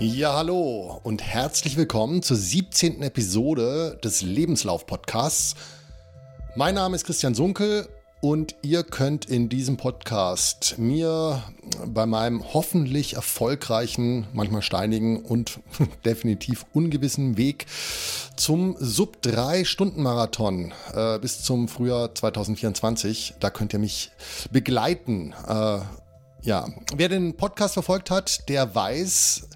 Ja, hallo und herzlich willkommen zur 17. Episode des Lebenslauf-Podcasts. Mein Name ist Christian Sunkel und ihr könnt in diesem Podcast mir bei meinem hoffentlich erfolgreichen, manchmal steinigen und definitiv ungewissen Weg zum Sub-3-Stunden-Marathon äh, bis zum Frühjahr 2024, da könnt ihr mich begleiten. Äh, ja, wer den Podcast verfolgt hat, der weiß,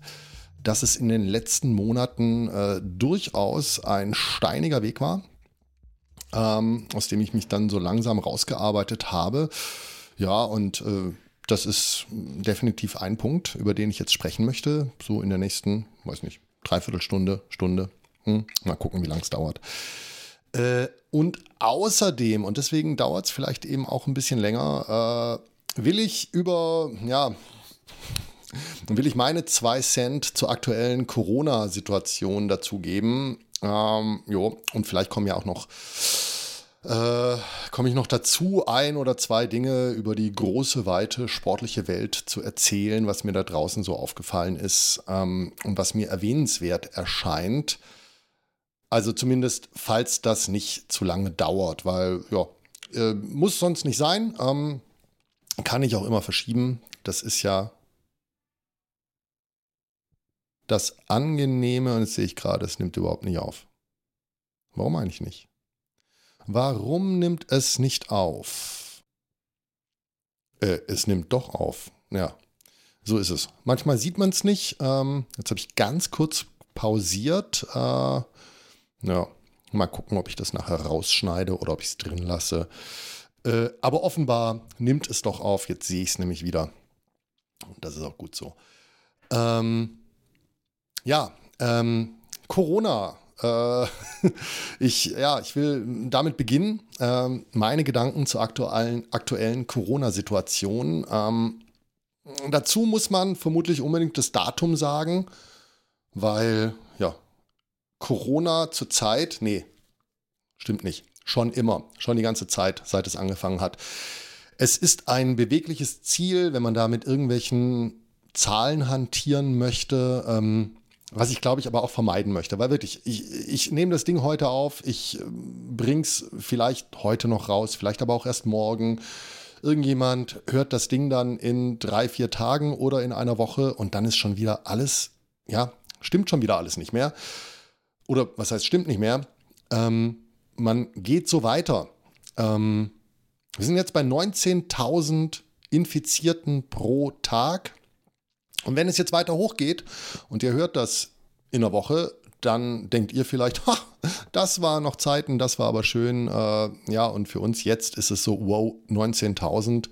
dass es in den letzten Monaten äh, durchaus ein steiniger Weg war ähm, aus dem ich mich dann so langsam rausgearbeitet habe. Ja, und äh, das ist definitiv ein Punkt, über den ich jetzt sprechen möchte. So in der nächsten, weiß nicht, Dreiviertelstunde, Stunde. Hm, mal gucken, wie lang es dauert. Äh, und außerdem, und deswegen dauert es vielleicht eben auch ein bisschen länger, äh, will ich über, ja, will ich meine zwei Cent zur aktuellen Corona-Situation dazugeben. Ähm, jo, und vielleicht kommen ja auch noch äh, komme ich noch dazu, ein oder zwei Dinge über die große, weite sportliche Welt zu erzählen, was mir da draußen so aufgefallen ist ähm, und was mir erwähnenswert erscheint. Also zumindest, falls das nicht zu lange dauert, weil ja, äh, muss sonst nicht sein. Ähm, kann ich auch immer verschieben. Das ist ja das Angenehme, und jetzt sehe ich gerade, es nimmt überhaupt nicht auf. Warum eigentlich nicht? Warum nimmt es nicht auf? Äh, es nimmt doch auf. Ja, so ist es. Manchmal sieht man es nicht. Ähm, jetzt habe ich ganz kurz pausiert. Äh, ja, mal gucken, ob ich das nachher rausschneide oder ob ich es drin lasse. Äh, aber offenbar nimmt es doch auf. Jetzt sehe ich es nämlich wieder. Und das ist auch gut so. Ähm, ja, ähm, Corona äh, ich, ja, ich will damit beginnen, ähm, meine Gedanken zur aktuellen, aktuellen Corona-Situation. Ähm, dazu muss man vermutlich unbedingt das Datum sagen, weil, ja, Corona zur Zeit, nee, stimmt nicht, schon immer, schon die ganze Zeit, seit es angefangen hat. Es ist ein bewegliches Ziel, wenn man da mit irgendwelchen Zahlen hantieren möchte. Ähm, was ich glaube ich aber auch vermeiden möchte, weil wirklich, ich, ich nehme das Ding heute auf, ich ähm, bring's vielleicht heute noch raus, vielleicht aber auch erst morgen. Irgendjemand hört das Ding dann in drei, vier Tagen oder in einer Woche und dann ist schon wieder alles, ja, stimmt schon wieder alles nicht mehr. Oder was heißt, stimmt nicht mehr? Ähm, man geht so weiter. Ähm, wir sind jetzt bei 19.000 Infizierten pro Tag. Und wenn es jetzt weiter hochgeht und ihr hört das in der Woche, dann denkt ihr vielleicht, ha, das war noch Zeiten, das war aber schön. Äh, ja, und für uns jetzt ist es so, wow, 19.000.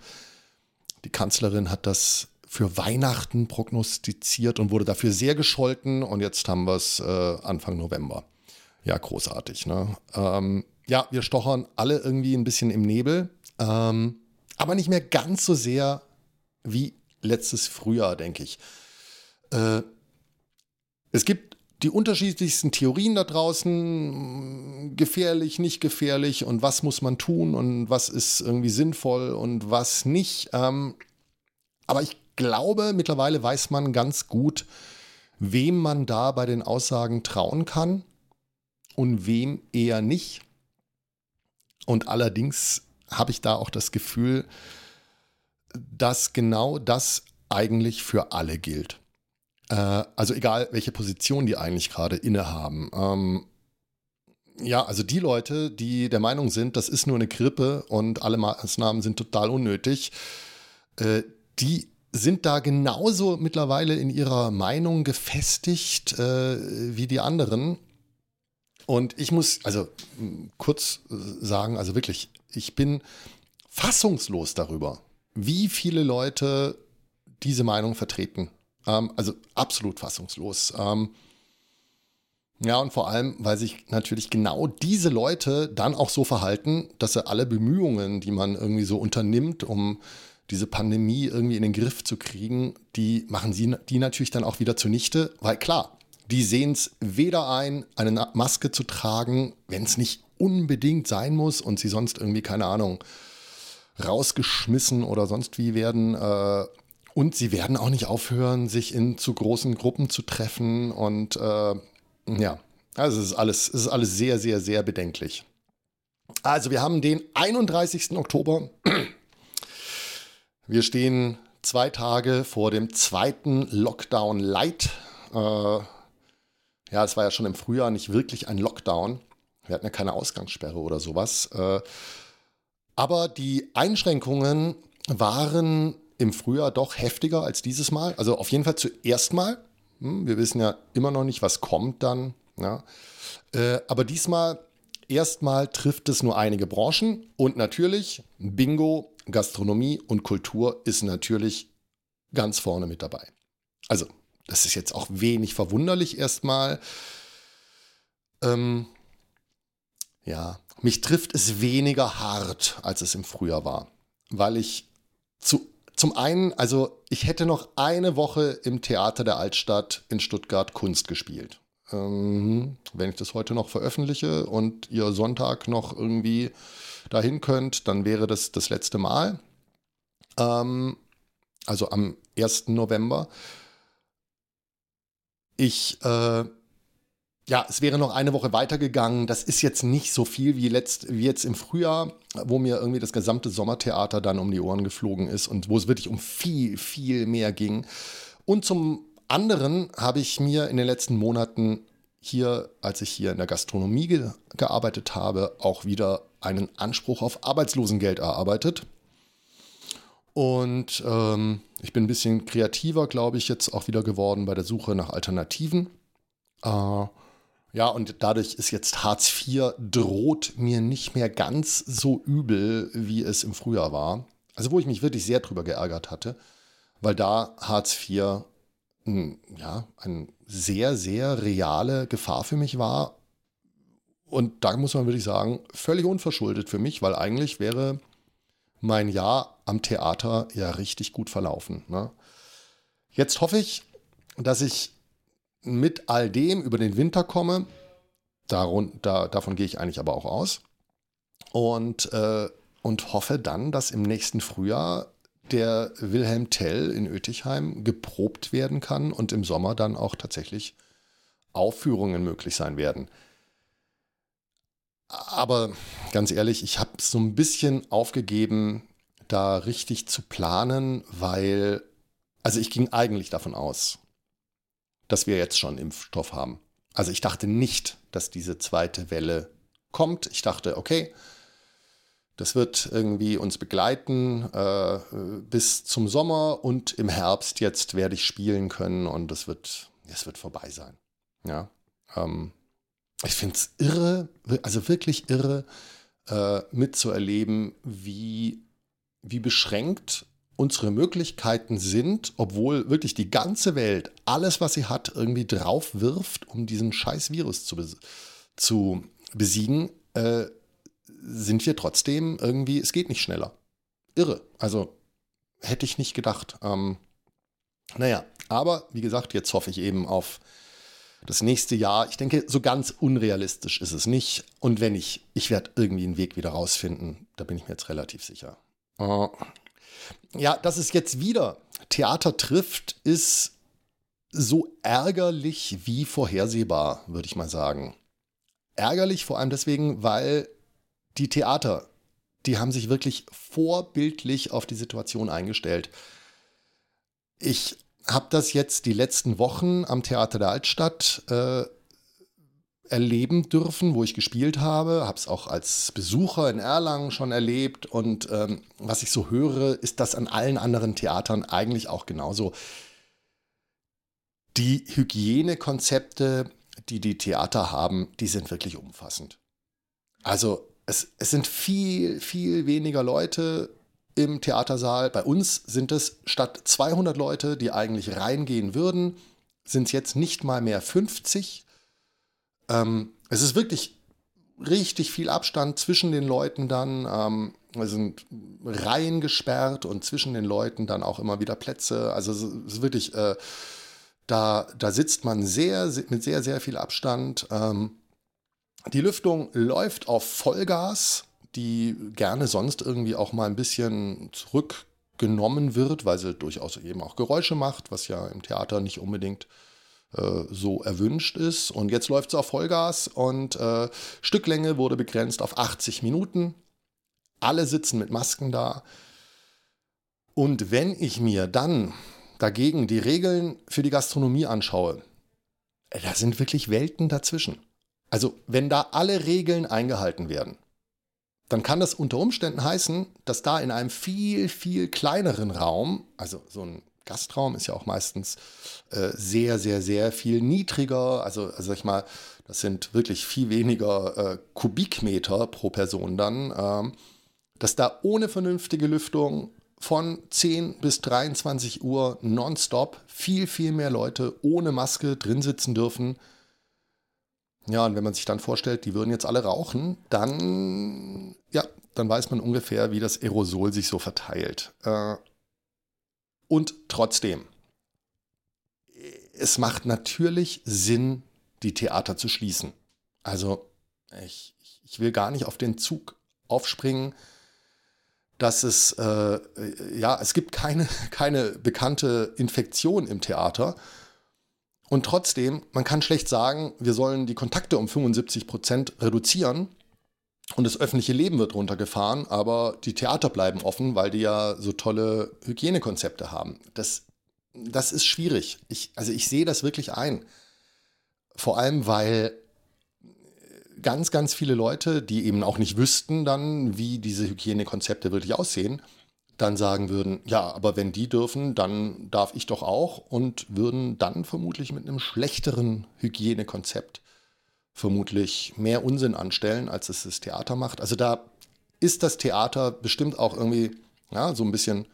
Die Kanzlerin hat das für Weihnachten prognostiziert und wurde dafür sehr gescholten. Und jetzt haben wir es äh, Anfang November. Ja, großartig. Ne? Ähm, ja, wir stochern alle irgendwie ein bisschen im Nebel, ähm, aber nicht mehr ganz so sehr wie letztes Frühjahr, denke ich. Äh, es gibt die unterschiedlichsten Theorien da draußen, gefährlich, nicht gefährlich und was muss man tun und was ist irgendwie sinnvoll und was nicht. Ähm, aber ich glaube, mittlerweile weiß man ganz gut, wem man da bei den Aussagen trauen kann und wem eher nicht. Und allerdings habe ich da auch das Gefühl, dass genau das eigentlich für alle gilt. Äh, also egal, welche Position die eigentlich gerade innehaben. Ähm, ja, also die Leute, die der Meinung sind, das ist nur eine Grippe und alle Maßnahmen sind total unnötig, äh, die sind da genauso mittlerweile in ihrer Meinung gefestigt äh, wie die anderen. Und ich muss also kurz sagen, also wirklich, ich bin fassungslos darüber, wie viele Leute diese Meinung vertreten. Ähm, also absolut fassungslos. Ähm, ja, und vor allem, weil sich natürlich genau diese Leute dann auch so verhalten, dass sie alle Bemühungen, die man irgendwie so unternimmt, um diese Pandemie irgendwie in den Griff zu kriegen, die machen sie die natürlich dann auch wieder zunichte, weil klar, die sehen es weder ein, eine Maske zu tragen, wenn es nicht unbedingt sein muss und sie sonst irgendwie, keine Ahnung, rausgeschmissen oder sonst wie werden. Äh, und sie werden auch nicht aufhören, sich in zu großen Gruppen zu treffen. Und äh, ja, also es ist alles, es ist alles sehr, sehr, sehr bedenklich. Also wir haben den 31. Oktober. Wir stehen zwei Tage vor dem zweiten Lockdown Light. Äh, ja, es war ja schon im Frühjahr nicht wirklich ein Lockdown. Wir hatten ja keine Ausgangssperre oder sowas. Äh, aber die Einschränkungen waren im Frühjahr doch heftiger als dieses Mal. Also auf jeden Fall zuerst mal. Hm, wir wissen ja immer noch nicht, was kommt dann. Ja. Äh, aber diesmal erstmal trifft es nur einige Branchen und natürlich Bingo, Gastronomie und Kultur ist natürlich ganz vorne mit dabei. Also, das ist jetzt auch wenig verwunderlich erstmal. Ähm, ja, mich trifft es weniger hart, als es im Frühjahr war, weil ich zu, zum einen, also ich hätte noch eine Woche im Theater der Altstadt in Stuttgart Kunst gespielt. Ähm, wenn ich das heute noch veröffentliche und ihr Sonntag noch irgendwie dahin könnt, dann wäre das das letzte Mal. Ähm, also am 1. November. Ich, äh, ja, es wäre noch eine Woche weitergegangen. Das ist jetzt nicht so viel wie, letzt, wie jetzt im Frühjahr, wo mir irgendwie das gesamte Sommertheater dann um die Ohren geflogen ist und wo es wirklich um viel, viel mehr ging. Und zum anderen habe ich mir in den letzten Monaten hier, als ich hier in der Gastronomie ge gearbeitet habe, auch wieder einen Anspruch auf Arbeitslosengeld erarbeitet. Und ähm, ich bin ein bisschen kreativer, glaube ich, jetzt auch wieder geworden bei der Suche nach Alternativen. Äh, ja, und dadurch ist jetzt Hartz IV droht mir nicht mehr ganz so übel, wie es im Frühjahr war. Also wo ich mich wirklich sehr drüber geärgert hatte, weil da Hartz IV ja, eine sehr, sehr reale Gefahr für mich war. Und da muss man wirklich sagen, völlig unverschuldet für mich, weil eigentlich wäre mein Jahr am Theater ja richtig gut verlaufen. Ne? Jetzt hoffe ich, dass ich mit all dem über den Winter komme. Darun, da, davon gehe ich eigentlich aber auch aus. Und, äh, und hoffe dann, dass im nächsten Frühjahr der Wilhelm Tell in Ötichheim geprobt werden kann und im Sommer dann auch tatsächlich Aufführungen möglich sein werden. Aber ganz ehrlich, ich habe so ein bisschen aufgegeben, da richtig zu planen, weil, also ich ging eigentlich davon aus, dass wir jetzt schon Impfstoff haben. Also ich dachte nicht, dass diese zweite Welle kommt. Ich dachte, okay, das wird irgendwie uns begleiten äh, bis zum Sommer und im Herbst jetzt werde ich spielen können und das wird, es wird vorbei sein. Ja. Ähm, ich finde es irre, also wirklich irre, äh, mitzuerleben, wie, wie beschränkt unsere Möglichkeiten sind, obwohl wirklich die ganze Welt alles, was sie hat, irgendwie drauf wirft, um diesen scheiß Virus zu, bes zu besiegen, äh, sind wir trotzdem irgendwie, es geht nicht schneller. Irre. Also hätte ich nicht gedacht. Ähm, naja, aber wie gesagt, jetzt hoffe ich eben auf das nächste Jahr. Ich denke, so ganz unrealistisch ist es nicht. Und wenn ich, ich werde irgendwie einen Weg wieder rausfinden. Da bin ich mir jetzt relativ sicher. Uh, ja, dass es jetzt wieder Theater trifft, ist so ärgerlich wie vorhersehbar, würde ich mal sagen. Ärgerlich vor allem deswegen, weil die Theater, die haben sich wirklich vorbildlich auf die Situation eingestellt. Ich habe das jetzt die letzten Wochen am Theater der Altstadt äh, erleben dürfen, wo ich gespielt habe, habe es auch als Besucher in Erlangen schon erlebt und ähm, was ich so höre, ist das an allen anderen Theatern eigentlich auch genauso. Die Hygienekonzepte, die die Theater haben, die sind wirklich umfassend. Also es, es sind viel, viel weniger Leute im Theatersaal. Bei uns sind es statt 200 Leute, die eigentlich reingehen würden, sind es jetzt nicht mal mehr 50. Ähm, es ist wirklich richtig viel Abstand zwischen den Leuten dann. Ähm, es sind Reihen gesperrt und zwischen den Leuten dann auch immer wieder Plätze. Also es ist wirklich, äh, da, da sitzt man sehr, mit sehr, sehr viel Abstand. Ähm, die Lüftung läuft auf Vollgas, die gerne sonst irgendwie auch mal ein bisschen zurück genommen wird, weil sie durchaus eben auch Geräusche macht, was ja im Theater nicht unbedingt äh, so erwünscht ist. Und jetzt läuft es auf Vollgas und äh, Stücklänge wurde begrenzt auf 80 Minuten. Alle sitzen mit Masken da. Und wenn ich mir dann dagegen die Regeln für die Gastronomie anschaue, äh, da sind wirklich Welten dazwischen. Also wenn da alle Regeln eingehalten werden, dann kann das unter Umständen heißen, dass da in einem viel, viel kleineren Raum, also so ein Gastraum ist ja auch meistens äh, sehr, sehr, sehr viel niedriger. Also, also sag ich mal, das sind wirklich viel weniger äh, Kubikmeter pro Person dann, ähm, dass da ohne vernünftige Lüftung von 10 bis 23 Uhr nonstop viel, viel mehr Leute ohne Maske drin sitzen dürfen. Ja, und wenn man sich dann vorstellt, die würden jetzt alle rauchen, dann, ja, dann weiß man ungefähr, wie das Aerosol sich so verteilt. Äh, und trotzdem, es macht natürlich Sinn, die Theater zu schließen. Also, ich, ich will gar nicht auf den Zug aufspringen, dass es, äh, ja, es gibt keine, keine bekannte Infektion im Theater. Und trotzdem, man kann schlecht sagen, wir sollen die Kontakte um 75 Prozent reduzieren und das öffentliche Leben wird runtergefahren, aber die Theater bleiben offen, weil die ja so tolle Hygienekonzepte haben. Das, das ist schwierig. Ich, also ich sehe das wirklich ein. Vor allem, weil ganz, ganz viele Leute, die eben auch nicht wüssten dann, wie diese Hygienekonzepte wirklich aussehen, dann sagen würden, ja, aber wenn die dürfen, dann darf ich doch auch und würden dann vermutlich mit einem schlechteren Hygienekonzept vermutlich mehr Unsinn anstellen, als es das Theater macht. Also da ist das Theater bestimmt auch irgendwie ja, so ein bisschen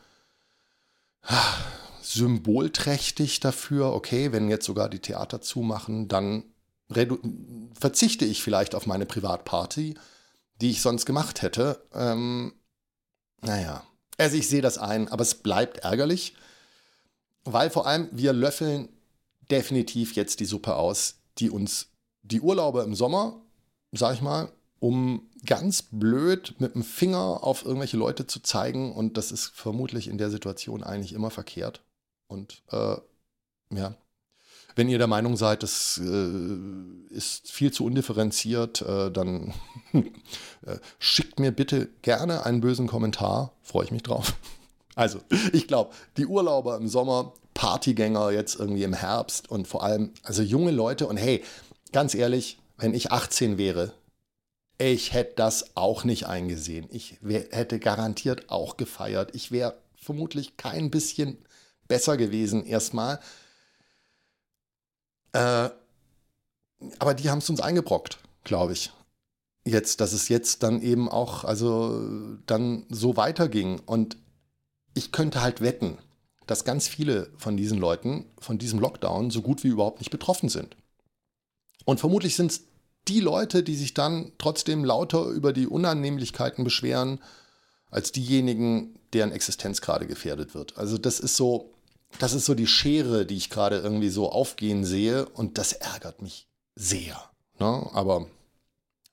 ah, symbolträchtig dafür, okay, wenn jetzt sogar die Theater zumachen, dann verzichte ich vielleicht auf meine Privatparty, die ich sonst gemacht hätte. Ähm, naja, also ich sehe das ein, aber es bleibt ärgerlich, weil vor allem wir löffeln definitiv jetzt die Suppe aus, die uns die Urlauber im Sommer, sag ich mal, um ganz blöd mit dem Finger auf irgendwelche Leute zu zeigen. Und das ist vermutlich in der Situation eigentlich immer verkehrt. Und äh, ja, wenn ihr der Meinung seid, das äh, ist viel zu undifferenziert, äh, dann äh, schickt mir bitte gerne einen bösen Kommentar. Freue ich mich drauf. Also, ich glaube, die Urlauber im Sommer, Partygänger jetzt irgendwie im Herbst und vor allem, also junge Leute und hey, ganz ehrlich, wenn ich 18 wäre, ich hätte das auch nicht eingesehen. Ich wär, hätte garantiert auch gefeiert. Ich wäre vermutlich kein bisschen besser gewesen erstmal. Äh, aber die haben es uns eingebrockt, glaube ich. Jetzt, dass es jetzt dann eben auch, also dann so weiterging. Und ich könnte halt wetten, dass ganz viele von diesen Leuten von diesem Lockdown so gut wie überhaupt nicht betroffen sind. Und vermutlich sind es die Leute, die sich dann trotzdem lauter über die Unannehmlichkeiten beschweren, als diejenigen, deren Existenz gerade gefährdet wird. Also das ist so, das ist so die Schere, die ich gerade irgendwie so aufgehen sehe und das ärgert mich sehr. Ne? Aber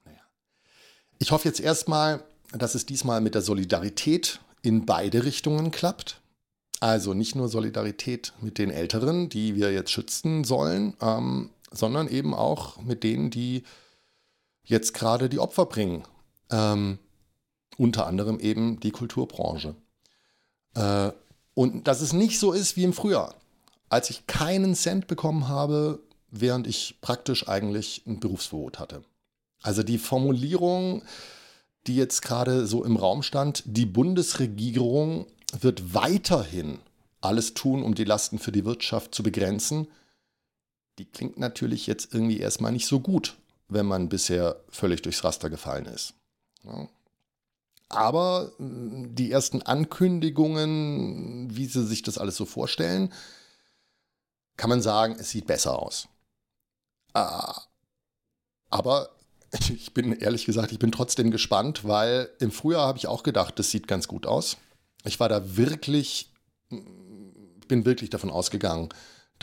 naja. Ich hoffe jetzt erstmal, dass es diesmal mit der Solidarität in beide Richtungen klappt. Also nicht nur Solidarität mit den Älteren, die wir jetzt schützen sollen, ähm, sondern eben auch mit denen, die jetzt gerade die Opfer bringen. Ähm, unter anderem eben die Kulturbranche. Äh, und dass es nicht so ist wie im Frühjahr, als ich keinen Cent bekommen habe, während ich praktisch eigentlich ein Berufsverbot hatte. Also die Formulierung, die jetzt gerade so im Raum stand, die Bundesregierung wird weiterhin alles tun, um die Lasten für die Wirtschaft zu begrenzen, die klingt natürlich jetzt irgendwie erstmal nicht so gut, wenn man bisher völlig durchs Raster gefallen ist. Ja. Aber mm, die ersten Ankündigungen, wie sie sich das alles so vorstellen, kann man sagen, es sieht besser aus. Ah, aber ich bin ehrlich gesagt, ich bin trotzdem gespannt, weil im Frühjahr habe ich auch gedacht, das sieht ganz gut aus. Ich war da wirklich, bin wirklich davon ausgegangen,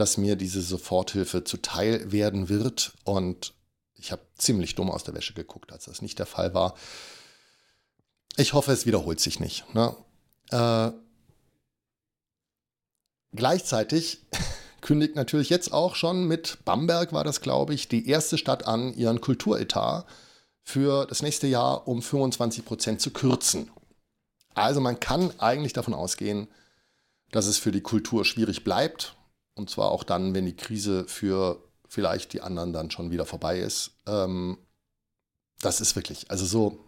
dass mir diese Soforthilfe zuteil werden wird. Und ich habe ziemlich dumm aus der Wäsche geguckt, als das nicht der Fall war. Ich hoffe, es wiederholt sich nicht. Ne? Äh, gleichzeitig kündigt natürlich jetzt auch schon mit Bamberg, war das glaube ich, die erste Stadt an, ihren Kulturetat für das nächste Jahr um 25 Prozent zu kürzen. Also man kann eigentlich davon ausgehen, dass es für die Kultur schwierig bleibt. Und zwar auch dann, wenn die Krise für vielleicht die anderen dann schon wieder vorbei ist. Ähm, das ist wirklich, also so,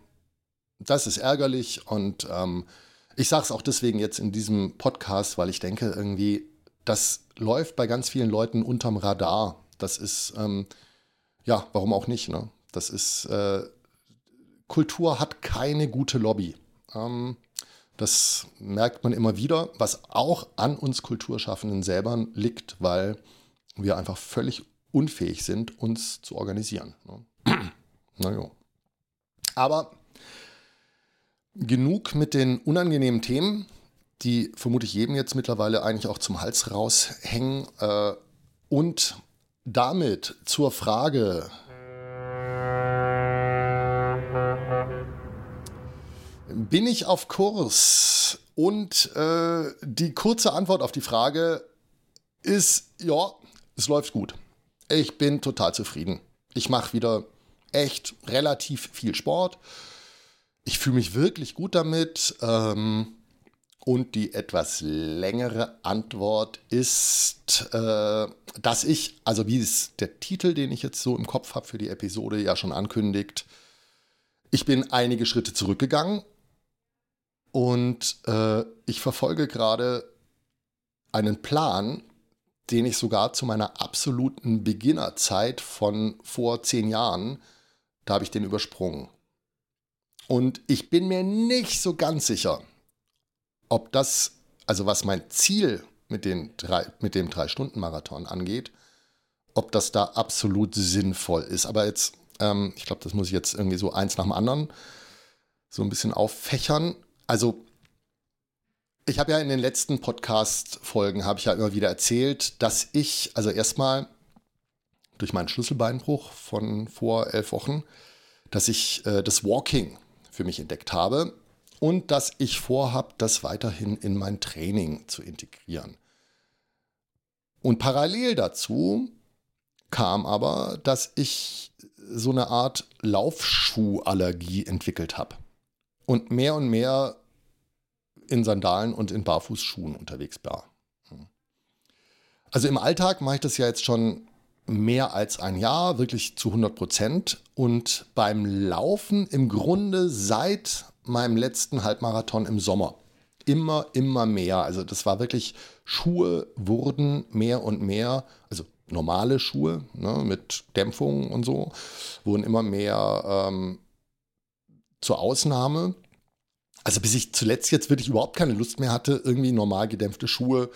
das ist ärgerlich. Und ähm, ich sage es auch deswegen jetzt in diesem Podcast, weil ich denke, irgendwie, das läuft bei ganz vielen Leuten unterm Radar. Das ist, ähm, ja, warum auch nicht, ne? Das ist, äh, Kultur hat keine gute Lobby. Ähm, das merkt man immer wieder, was auch an uns Kulturschaffenden selber liegt, weil wir einfach völlig unfähig sind, uns zu organisieren. Ne? naja. Aber genug mit den unangenehmen Themen, die vermutlich jedem jetzt mittlerweile eigentlich auch zum Hals raushängen. Äh, und damit zur Frage, bin ich auf Kurs? Und äh, die kurze Antwort auf die Frage ist, ja, es läuft gut. Ich bin total zufrieden. Ich mache wieder echt relativ viel Sport. Ich fühle mich wirklich gut damit. Ähm, und die etwas längere Antwort ist, äh, dass ich, also wie es der Titel, den ich jetzt so im Kopf habe für die Episode ja schon ankündigt, ich bin einige Schritte zurückgegangen und äh, ich verfolge gerade einen Plan, den ich sogar zu meiner absoluten Beginnerzeit von vor zehn Jahren, da habe ich den übersprungen. Und ich bin mir nicht so ganz sicher, ob das, also was mein Ziel mit, den drei, mit dem Drei-Stunden-Marathon angeht, ob das da absolut sinnvoll ist. Aber jetzt, ähm, ich glaube, das muss ich jetzt irgendwie so eins nach dem anderen so ein bisschen auffächern also ich habe ja in den letzten Podcast-Folgen habe ich ja immer wieder erzählt, dass ich, also erstmal durch meinen Schlüsselbeinbruch von vor elf Wochen, dass ich äh, das Walking für mich entdeckt habe und dass ich vorhabe, das weiterhin in mein Training zu integrieren. Und parallel dazu kam aber, dass ich so eine Art Laufschuhallergie entwickelt habe und mehr und mehr in Sandalen und in Barfußschuhen unterwegs war. Also im Alltag mache ich das ja jetzt schon mehr als ein Jahr, wirklich zu 100 Prozent. Und beim Laufen im Grunde seit meinem letzten Halbmarathon im Sommer. Immer, immer mehr. Also das war wirklich, Schuhe wurden mehr und mehr, also normale Schuhe ne, mit Dämpfung und so, wurden immer mehr ähm, zur Ausnahme. Also bis ich zuletzt jetzt wirklich überhaupt keine Lust mehr hatte, irgendwie normal gedämpfte Schuhe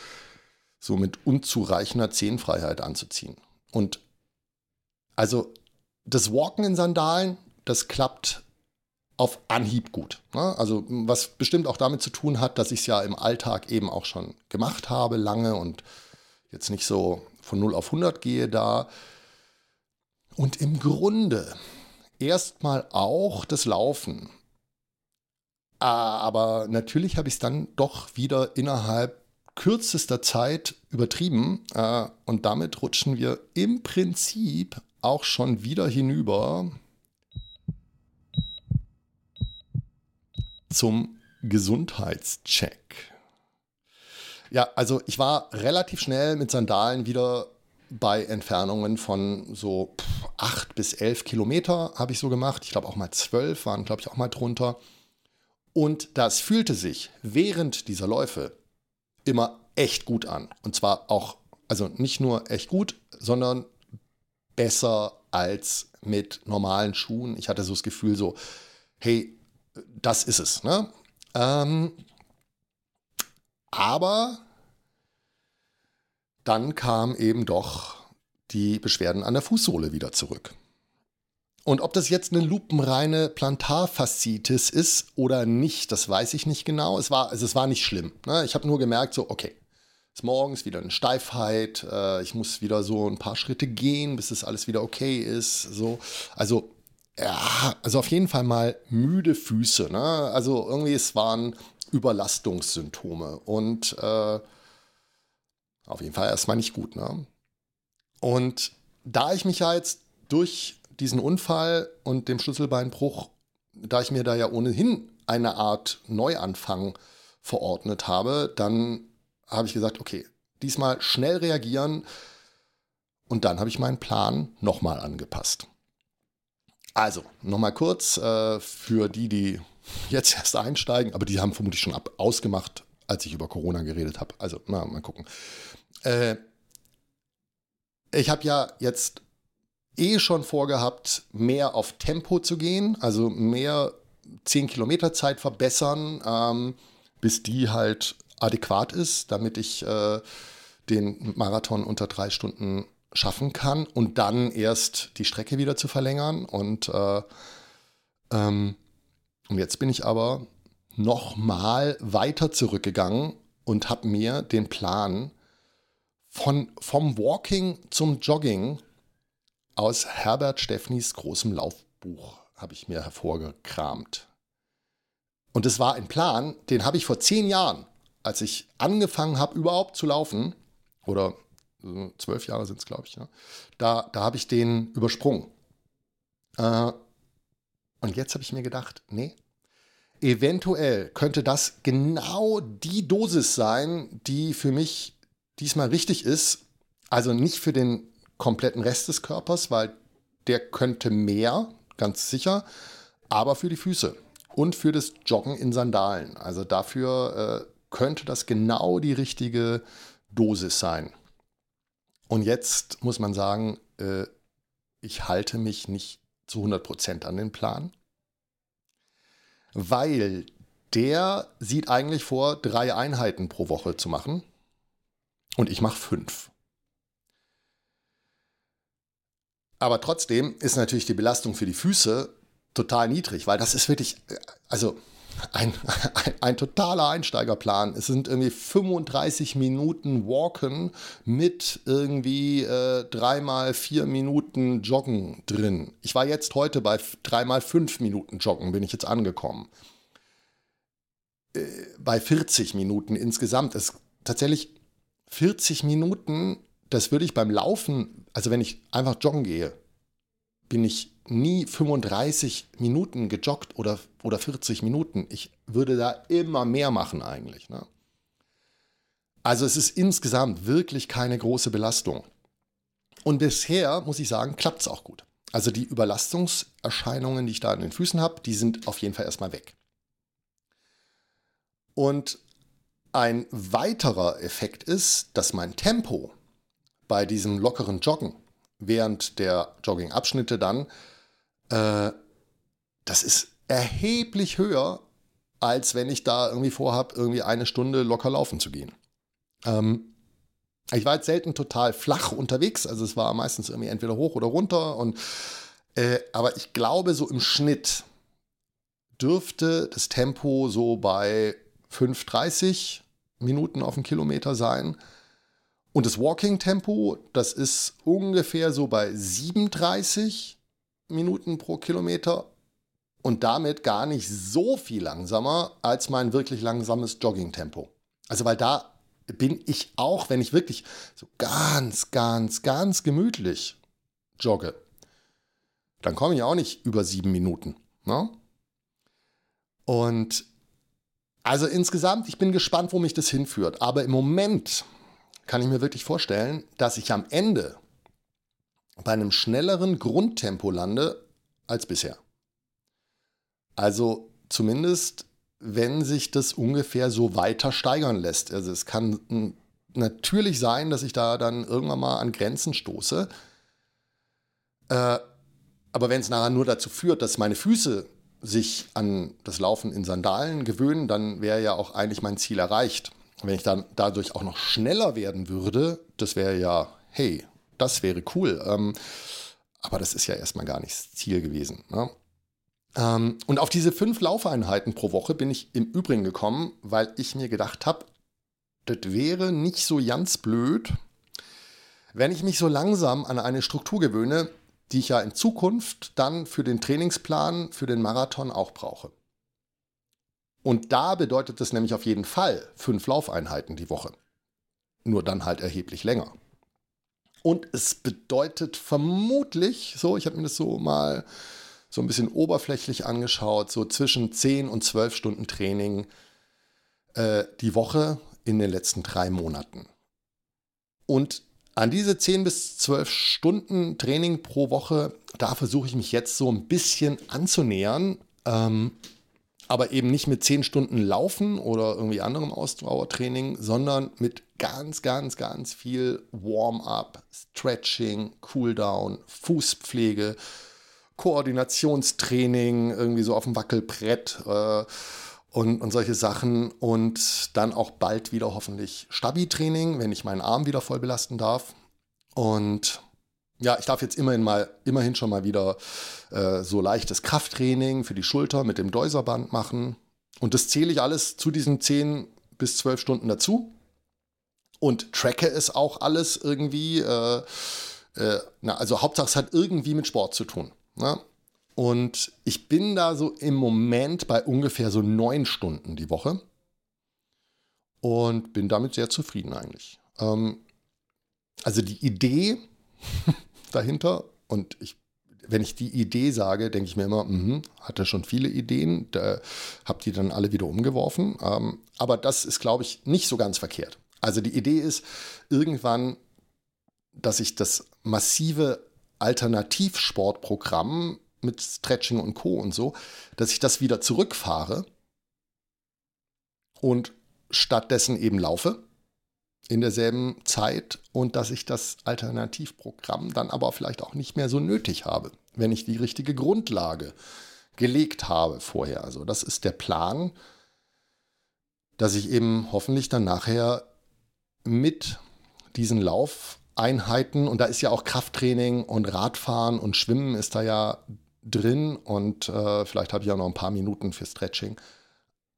so mit unzureichender Zehenfreiheit anzuziehen. Und also das Walken in Sandalen, das klappt auf Anhieb gut. Ne? Also was bestimmt auch damit zu tun hat, dass ich es ja im Alltag eben auch schon gemacht habe, lange und jetzt nicht so von 0 auf 100 gehe da. Und im Grunde erstmal auch das Laufen aber natürlich habe ich es dann doch wieder innerhalb kürzester Zeit übertrieben. Äh, und damit rutschen wir im Prinzip auch schon wieder hinüber zum Gesundheitscheck. Ja, also ich war relativ schnell mit Sandalen wieder bei Entfernungen von so 8 bis 11 Kilometer habe ich so gemacht. Ich glaube auch mal 12 waren, glaube ich, auch mal drunter. Und das fühlte sich während dieser Läufe immer echt gut an. Und zwar auch, also nicht nur echt gut, sondern besser als mit normalen Schuhen. Ich hatte so das Gefühl, so, hey, das ist es. Ne? Ähm, aber dann kam eben doch die Beschwerden an der Fußsohle wieder zurück. Und ob das jetzt eine lupenreine Plantarfaszitis ist oder nicht, das weiß ich nicht genau. Es war, also es war nicht schlimm. Ne? Ich habe nur gemerkt, so, okay, ist morgens wieder eine Steifheit, äh, ich muss wieder so ein paar Schritte gehen, bis das alles wieder okay ist. So. Also, ja, also auf jeden Fall mal müde Füße. Ne? Also irgendwie, es waren Überlastungssymptome. Und äh, Auf jeden Fall erstmal nicht gut. Ne? Und da ich mich ja jetzt durch diesen Unfall und dem Schlüsselbeinbruch, da ich mir da ja ohnehin eine Art Neuanfang verordnet habe, dann habe ich gesagt, okay, diesmal schnell reagieren. Und dann habe ich meinen Plan nochmal angepasst. Also, nochmal kurz äh, für die, die jetzt erst einsteigen, aber die haben vermutlich schon ab ausgemacht, als ich über Corona geredet habe. Also, na, mal gucken. Äh, ich habe ja jetzt eh schon vorgehabt, mehr auf Tempo zu gehen, also mehr 10 Kilometer Zeit verbessern, ähm, bis die halt adäquat ist, damit ich äh, den Marathon unter drei Stunden schaffen kann und dann erst die Strecke wieder zu verlängern. Und, äh, ähm, und jetzt bin ich aber nochmal weiter zurückgegangen und habe mir den Plan von, vom Walking zum Jogging aus Herbert Steffnis großem Laufbuch habe ich mir hervorgekramt. Und es war ein Plan, den habe ich vor zehn Jahren, als ich angefangen habe, überhaupt zu laufen, oder zwölf Jahre sind es, glaube ich, ja, da, da habe ich den übersprungen. Äh, und jetzt habe ich mir gedacht, nee, eventuell könnte das genau die Dosis sein, die für mich diesmal richtig ist. Also nicht für den kompletten Rest des Körpers, weil der könnte mehr, ganz sicher, aber für die Füße und für das Joggen in Sandalen. Also dafür äh, könnte das genau die richtige Dosis sein. Und jetzt muss man sagen, äh, ich halte mich nicht zu 100% an den Plan, weil der sieht eigentlich vor, drei Einheiten pro Woche zu machen und ich mache fünf. Aber trotzdem ist natürlich die Belastung für die Füße total niedrig, weil das ist wirklich, äh, also ein, ein, ein, totaler Einsteigerplan. Es sind irgendwie 35 Minuten Walken mit irgendwie äh, dreimal vier Minuten Joggen drin. Ich war jetzt heute bei dreimal fünf Minuten Joggen, bin ich jetzt angekommen. Äh, bei 40 Minuten insgesamt. ist tatsächlich 40 Minuten, das würde ich beim Laufen, also wenn ich einfach joggen gehe, bin ich nie 35 Minuten gejoggt oder, oder 40 Minuten. Ich würde da immer mehr machen eigentlich. Ne? Also es ist insgesamt wirklich keine große Belastung. Und bisher, muss ich sagen, klappt es auch gut. Also die Überlastungserscheinungen, die ich da an den Füßen habe, die sind auf jeden Fall erstmal weg. Und ein weiterer Effekt ist, dass mein Tempo bei diesem lockeren Joggen während der Jogging-Abschnitte dann äh, das ist erheblich höher, als wenn ich da irgendwie vorhabe, irgendwie eine Stunde locker laufen zu gehen. Ähm, ich war jetzt selten total flach unterwegs, also es war meistens irgendwie entweder hoch oder runter. Und, äh, aber ich glaube, so im Schnitt dürfte das Tempo so bei 5,30 Minuten auf den Kilometer sein. Und das Walking-Tempo, das ist ungefähr so bei 37 Minuten pro Kilometer und damit gar nicht so viel langsamer als mein wirklich langsames Jogging-Tempo. Also weil da bin ich auch, wenn ich wirklich so ganz, ganz, ganz gemütlich jogge, dann komme ich auch nicht über sieben Minuten. Ne? Und also insgesamt, ich bin gespannt, wo mich das hinführt. Aber im Moment kann ich mir wirklich vorstellen, dass ich am Ende bei einem schnelleren Grundtempo lande als bisher. Also zumindest, wenn sich das ungefähr so weiter steigern lässt. Also es kann natürlich sein, dass ich da dann irgendwann mal an Grenzen stoße. Äh, aber wenn es nachher nur dazu führt, dass meine Füße sich an das Laufen in Sandalen gewöhnen, dann wäre ja auch eigentlich mein Ziel erreicht. Wenn ich dann dadurch auch noch schneller werden würde, das wäre ja, hey, das wäre cool. Ähm, aber das ist ja erstmal gar nicht das Ziel gewesen. Ne? Ähm, und auf diese fünf Laufeinheiten pro Woche bin ich im Übrigen gekommen, weil ich mir gedacht habe, das wäre nicht so ganz blöd, wenn ich mich so langsam an eine Struktur gewöhne, die ich ja in Zukunft dann für den Trainingsplan, für den Marathon auch brauche. Und da bedeutet das nämlich auf jeden Fall fünf Laufeinheiten die Woche. nur dann halt erheblich länger. Und es bedeutet vermutlich, so, ich habe mir das so mal so ein bisschen oberflächlich angeschaut, so zwischen 10 und 12 Stunden Training äh, die Woche in den letzten drei Monaten. Und an diese 10 bis 12 Stunden Training pro Woche, da versuche ich mich jetzt so ein bisschen anzunähern. Ähm, aber eben nicht mit 10 Stunden Laufen oder irgendwie anderem Ausdauertraining, sondern mit ganz, ganz, ganz viel Warm-up, Stretching, Cooldown, Fußpflege, Koordinationstraining, irgendwie so auf dem Wackelbrett äh, und, und solche Sachen. Und dann auch bald wieder hoffentlich Stabi-Training, wenn ich meinen Arm wieder voll belasten darf. Und ja, ich darf jetzt immerhin mal, immerhin schon mal wieder äh, so leichtes Krafttraining für die Schulter mit dem Deuserband machen. Und das zähle ich alles zu diesen 10 bis 12 Stunden dazu. Und tracke es auch alles irgendwie. Äh, äh, na, also Hauptsache es hat irgendwie mit Sport zu tun. Ne? Und ich bin da so im Moment bei ungefähr so neun Stunden die Woche. Und bin damit sehr zufrieden eigentlich. Ähm, also die Idee dahinter. Und ich, wenn ich die Idee sage, denke ich mir immer, mh, hatte schon viele Ideen, da habe die dann alle wieder umgeworfen. Ähm, aber das ist, glaube ich, nicht so ganz verkehrt. Also die Idee ist irgendwann, dass ich das massive Alternativsportprogramm mit Stretching und Co. und so, dass ich das wieder zurückfahre und stattdessen eben laufe in derselben Zeit und dass ich das Alternativprogramm dann aber vielleicht auch nicht mehr so nötig habe, wenn ich die richtige Grundlage gelegt habe vorher. Also das ist der Plan, dass ich eben hoffentlich dann nachher mit diesen Laufeinheiten und da ist ja auch Krafttraining und Radfahren und Schwimmen ist da ja drin und äh, vielleicht habe ich auch noch ein paar Minuten für Stretching.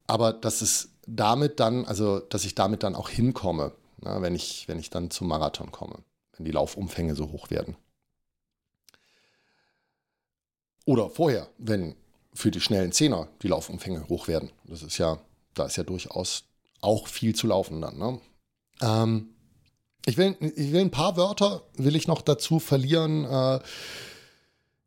Aber dass es damit dann, also dass ich damit dann auch hinkomme, na, wenn, ich, wenn ich dann zum Marathon komme, wenn die Laufumfänge so hoch werden. Oder vorher, wenn für die schnellen Zehner die Laufumfänge hoch werden. Das ist ja, da ist ja durchaus auch viel zu laufen dann. Ne? Ähm, ich, will, ich will ein paar Wörter, will ich noch dazu verlieren. Äh,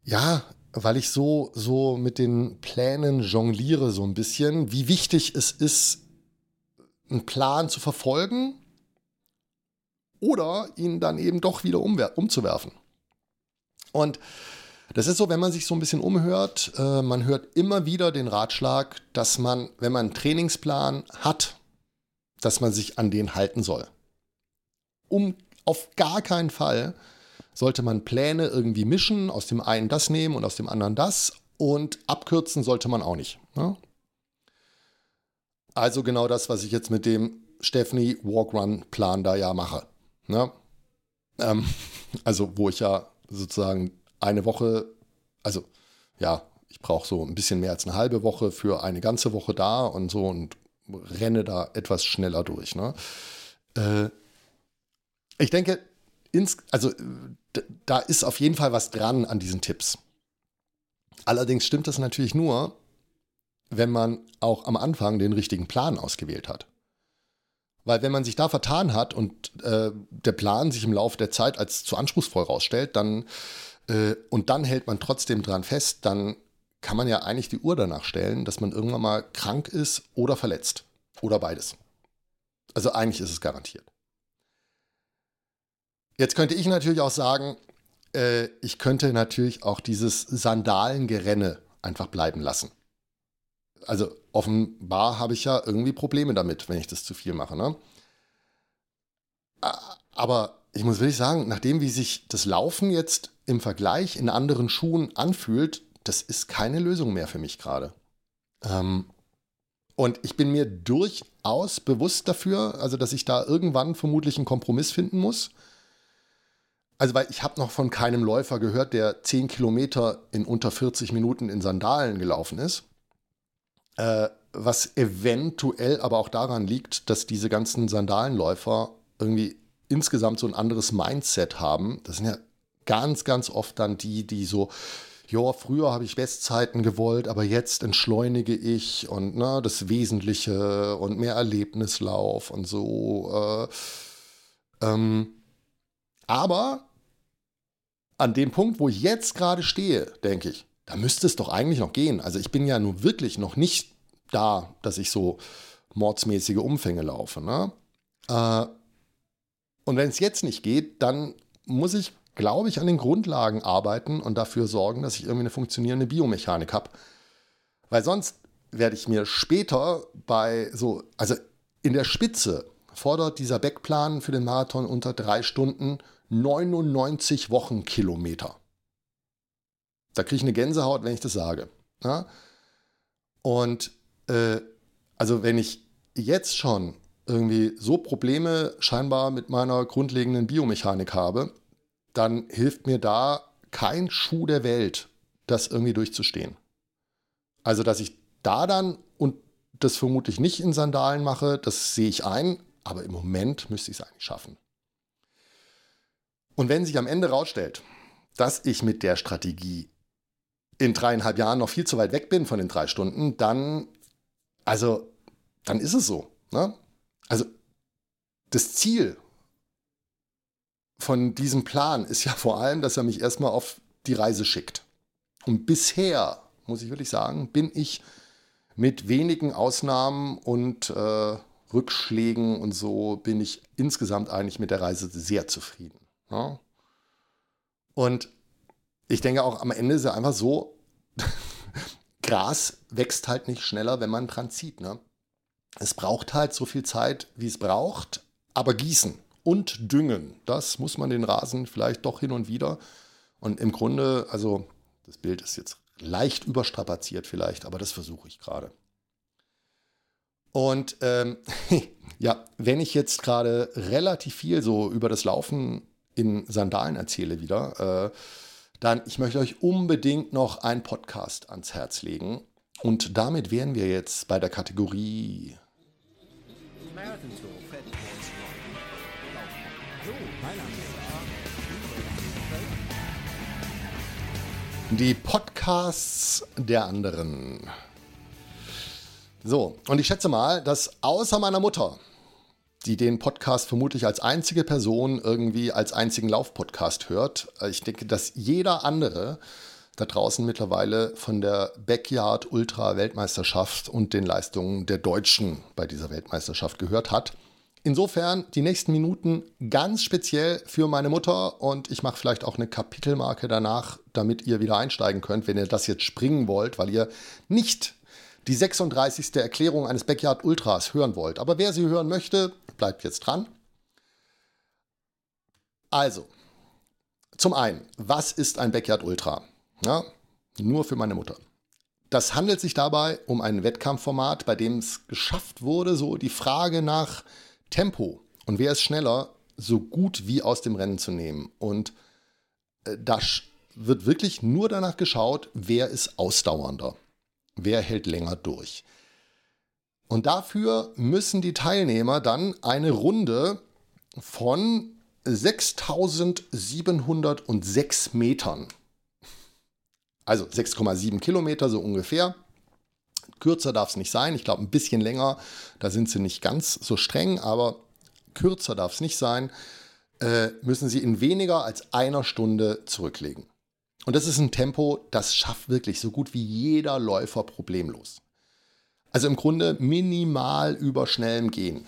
ja, weil ich so, so mit den Plänen jongliere so ein bisschen, wie wichtig es ist, einen Plan zu verfolgen oder ihn dann eben doch wieder umzuwerfen. Und das ist so, wenn man sich so ein bisschen umhört, äh, man hört immer wieder den Ratschlag, dass man, wenn man einen Trainingsplan hat, dass man sich an den halten soll. Um auf gar keinen Fall sollte man Pläne irgendwie mischen, aus dem einen das nehmen und aus dem anderen das und abkürzen sollte man auch nicht. Ne? Also genau das, was ich jetzt mit dem Stephanie Walkrun Plan da ja mache. Ne? Ähm, also, wo ich ja sozusagen eine Woche, also ja, ich brauche so ein bisschen mehr als eine halbe Woche für eine ganze Woche da und so und renne da etwas schneller durch. Ne? Äh, ich denke, ins, also da ist auf jeden Fall was dran an diesen Tipps. Allerdings stimmt das natürlich nur, wenn man auch am Anfang den richtigen Plan ausgewählt hat. Weil wenn man sich da vertan hat und äh, der Plan sich im Laufe der Zeit als zu anspruchsvoll rausstellt, dann äh, und dann hält man trotzdem dran fest, dann kann man ja eigentlich die Uhr danach stellen, dass man irgendwann mal krank ist oder verletzt. Oder beides. Also eigentlich ist es garantiert. Jetzt könnte ich natürlich auch sagen, äh, ich könnte natürlich auch dieses Sandalengerenne einfach bleiben lassen also offenbar habe ich ja irgendwie Probleme damit, wenn ich das zu viel mache. Ne? Aber ich muss wirklich sagen, nachdem wie sich das Laufen jetzt im Vergleich in anderen Schuhen anfühlt, das ist keine Lösung mehr für mich gerade. Ähm, und ich bin mir durchaus bewusst dafür, also dass ich da irgendwann vermutlich einen Kompromiss finden muss. Also, weil ich habe noch von keinem Läufer gehört, der 10 Kilometer in unter 40 Minuten in Sandalen gelaufen ist. Äh, was eventuell aber auch daran liegt, dass diese ganzen Sandalenläufer irgendwie insgesamt so ein anderes Mindset haben. Das sind ja ganz, ganz oft dann die, die so, ja, früher habe ich Bestzeiten gewollt, aber jetzt entschleunige ich und ne, das Wesentliche und mehr Erlebnislauf und so. Äh, Ähm, aber an dem Punkt, wo ich jetzt gerade stehe, denke ich, da müsste es doch eigentlich noch gehen. Also ich bin ja nun wirklich noch nicht da, dass ich so mordsmäßige Umfänge laufe. Ne? Äh, und wenn es jetzt nicht geht, dann muss ich, glaube ich, an den Grundlagen arbeiten und dafür sorgen, dass ich irgendwie eine funktionierende Biomechanik habe. Weil sonst werde ich mir später bei so, also in der Spitze fordert dieser Backplan für den Marathon unter drei Stunden 99 Wochenkilometer. Da kriege ich eine Gänsehaut, wenn ich das sage. Ja? Und äh, also wenn ich jetzt schon irgendwie so Probleme scheinbar mit meiner grundlegenden Biomechanik habe, dann hilft mir da kein Schuh der Welt, das irgendwie durchzustehen. Also, dass ich da dann und das vermutlich nicht in Sandalen mache, das sehe ich ein, aber im Moment müsste ich es eigentlich schaffen. Und wenn sich am Ende rausstellt, dass ich mit der Strategie in dreieinhalb Jahren noch viel zu weit weg bin von den drei Stunden, dann, also, dann ist es so. Ne? Also, das Ziel von diesem Plan ist ja vor allem, dass er mich erstmal auf die Reise schickt. Und bisher, muss ich wirklich sagen, bin ich mit wenigen Ausnahmen und äh, Rückschlägen und so bin ich insgesamt eigentlich mit der Reise sehr zufrieden. Ja? Und ich denke auch am Ende ist es einfach so, Gras wächst halt nicht schneller, wenn man dran zieht. Ne? Es braucht halt so viel Zeit, wie es braucht, aber gießen und düngen, das muss man den Rasen vielleicht doch hin und wieder. Und im Grunde, also das Bild ist jetzt leicht überstrapaziert vielleicht, aber das versuche ich gerade. Und ähm, ja, wenn ich jetzt gerade relativ viel so über das Laufen in Sandalen erzähle wieder, äh, dann ich möchte euch unbedingt noch einen Podcast ans Herz legen. Und damit wären wir jetzt bei der Kategorie Die Podcasts der anderen. So, und ich schätze mal, dass außer meiner Mutter, die den Podcast vermutlich als einzige Person irgendwie als einzigen Laufpodcast hört, äh, ich denke, dass jeder andere da draußen mittlerweile von der Backyard Ultra Weltmeisterschaft und den Leistungen der Deutschen bei dieser Weltmeisterschaft gehört hat. Insofern die nächsten Minuten ganz speziell für meine Mutter und ich mache vielleicht auch eine Kapitelmarke danach, damit ihr wieder einsteigen könnt, wenn ihr das jetzt springen wollt, weil ihr nicht die 36. Erklärung eines Backyard Ultras hören wollt. Aber wer sie hören möchte, bleibt jetzt dran. Also, zum einen, was ist ein Backyard Ultra? Ja, nur für meine Mutter. Das handelt sich dabei um ein Wettkampfformat, bei dem es geschafft wurde, so die Frage nach Tempo und wer ist schneller, so gut wie aus dem Rennen zu nehmen. Und äh, da wird wirklich nur danach geschaut, wer ist ausdauernder, wer hält länger durch. Und dafür müssen die Teilnehmer dann eine Runde von 6706 Metern, also 6,7 Kilometer so ungefähr, Kürzer darf es nicht sein. Ich glaube, ein bisschen länger, da sind sie nicht ganz so streng, aber kürzer darf es nicht sein. Äh, müssen sie in weniger als einer Stunde zurücklegen. Und das ist ein Tempo, das schafft wirklich so gut wie jeder Läufer problemlos. Also im Grunde minimal über schnellem Gehen.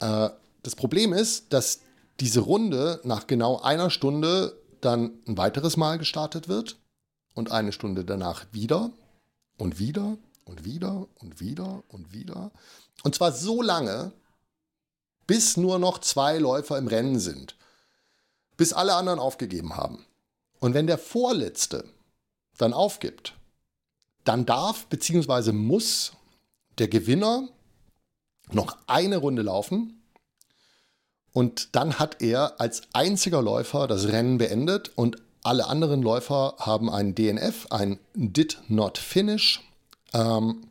Äh, das Problem ist, dass diese Runde nach genau einer Stunde dann ein weiteres Mal gestartet wird und eine Stunde danach wieder und wieder und wieder und wieder und wieder. Und zwar so lange, bis nur noch zwei Läufer im Rennen sind. Bis alle anderen aufgegeben haben. Und wenn der Vorletzte dann aufgibt, dann darf bzw. muss der Gewinner noch eine Runde laufen und dann hat er als einziger Läufer das Rennen beendet und alle anderen Läufer haben einen DNF, ein Did Not Finish ähm,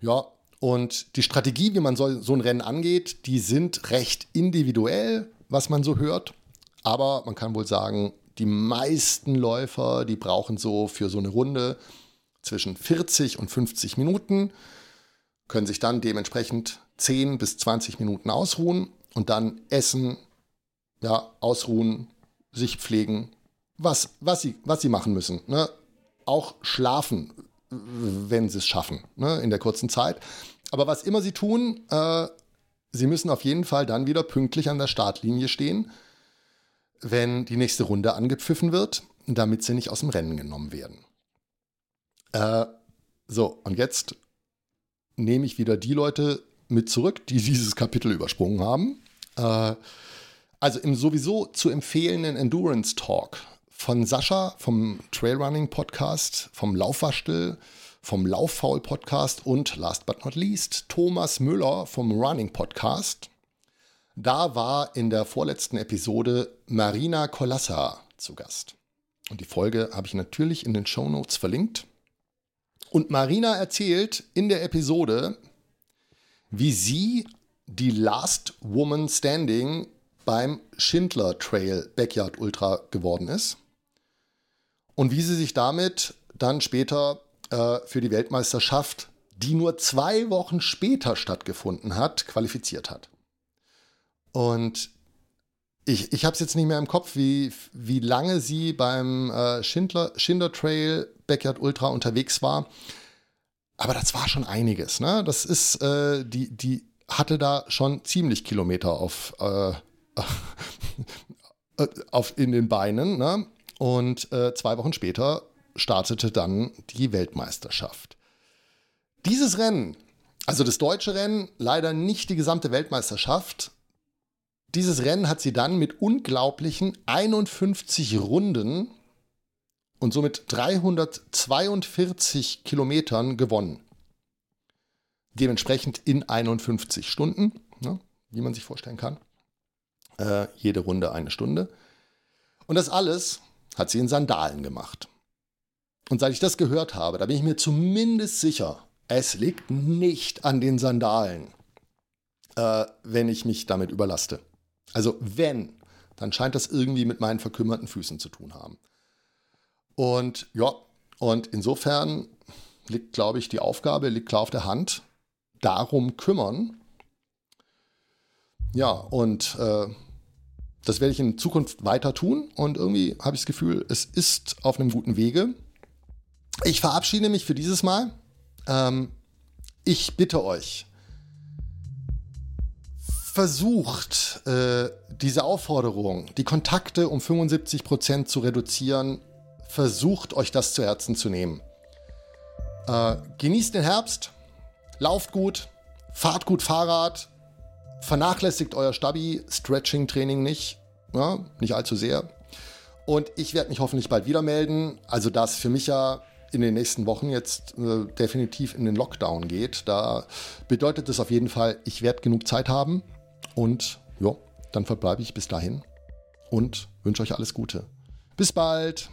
ja, und die Strategie, wie man so, so ein Rennen angeht, die sind recht individuell, was man so hört. Aber man kann wohl sagen, die meisten Läufer, die brauchen so für so eine Runde zwischen 40 und 50 Minuten, können sich dann dementsprechend 10 bis 20 Minuten ausruhen und dann essen, ja, ausruhen, sich pflegen, was, was, sie, was sie machen müssen. Ne? Auch schlafen, wenn sie es schaffen, ne? in der kurzen Zeit. Aber was immer sie tun, äh, sie müssen auf jeden Fall dann wieder pünktlich an der Startlinie stehen, wenn die nächste Runde angepfiffen wird, damit sie nicht aus dem Rennen genommen werden. Äh, so, und jetzt nehme ich wieder die Leute mit zurück, die dieses Kapitel übersprungen haben. Äh, also im sowieso zu empfehlenden Endurance Talk von Sascha vom Trailrunning Podcast, vom Laufwaschtel, vom Lauffaul Podcast und last but not least Thomas Müller vom Running Podcast. Da war in der vorletzten Episode Marina Kolassa zu Gast. Und die Folge habe ich natürlich in den Show Notes verlinkt. Und Marina erzählt in der Episode, wie sie die Last Woman Standing beim Schindler Trail Backyard Ultra geworden ist und wie sie sich damit dann später äh, für die Weltmeisterschaft, die nur zwei Wochen später stattgefunden hat, qualifiziert hat. Und ich, ich habe es jetzt nicht mehr im Kopf, wie, wie lange sie beim äh, Schindler, Trail Backyard Ultra unterwegs war. Aber das war schon einiges. Ne? Das ist, äh, die, die hatte da schon ziemlich Kilometer auf, äh, auf in den Beinen. Ne? Und äh, zwei Wochen später startete dann die Weltmeisterschaft. Dieses Rennen, also das deutsche Rennen, leider nicht die gesamte Weltmeisterschaft. Dieses Rennen hat sie dann mit unglaublichen 51 Runden und somit 342 Kilometern gewonnen. Dementsprechend in 51 Stunden, ne, wie man sich vorstellen kann. Äh, jede Runde eine Stunde. Und das alles hat sie in Sandalen gemacht. Und seit ich das gehört habe, da bin ich mir zumindest sicher, es liegt nicht an den Sandalen, äh, wenn ich mich damit überlaste. Also wenn, dann scheint das irgendwie mit meinen verkümmerten Füßen zu tun haben. Und ja, und insofern liegt, glaube ich, die Aufgabe, liegt klar auf der Hand, darum kümmern. Ja, und äh, das werde ich in Zukunft weiter tun und irgendwie habe ich das Gefühl, es ist auf einem guten Wege. Ich verabschiede mich für dieses Mal. Ähm, ich bitte euch, versucht äh, diese Aufforderung, die Kontakte um 75 Prozent zu reduzieren, versucht euch das zu Herzen zu nehmen. Äh, genießt den Herbst, lauft gut, fahrt gut Fahrrad, vernachlässigt euer Stabi-Stretching-Training nicht, ja, nicht allzu sehr. Und ich werde mich hoffentlich bald wieder melden. Also das für mich ja in den nächsten Wochen jetzt äh, definitiv in den Lockdown geht. Da bedeutet es auf jeden Fall, ich werde genug Zeit haben. Und ja, dann verbleibe ich bis dahin und wünsche euch alles Gute. Bis bald!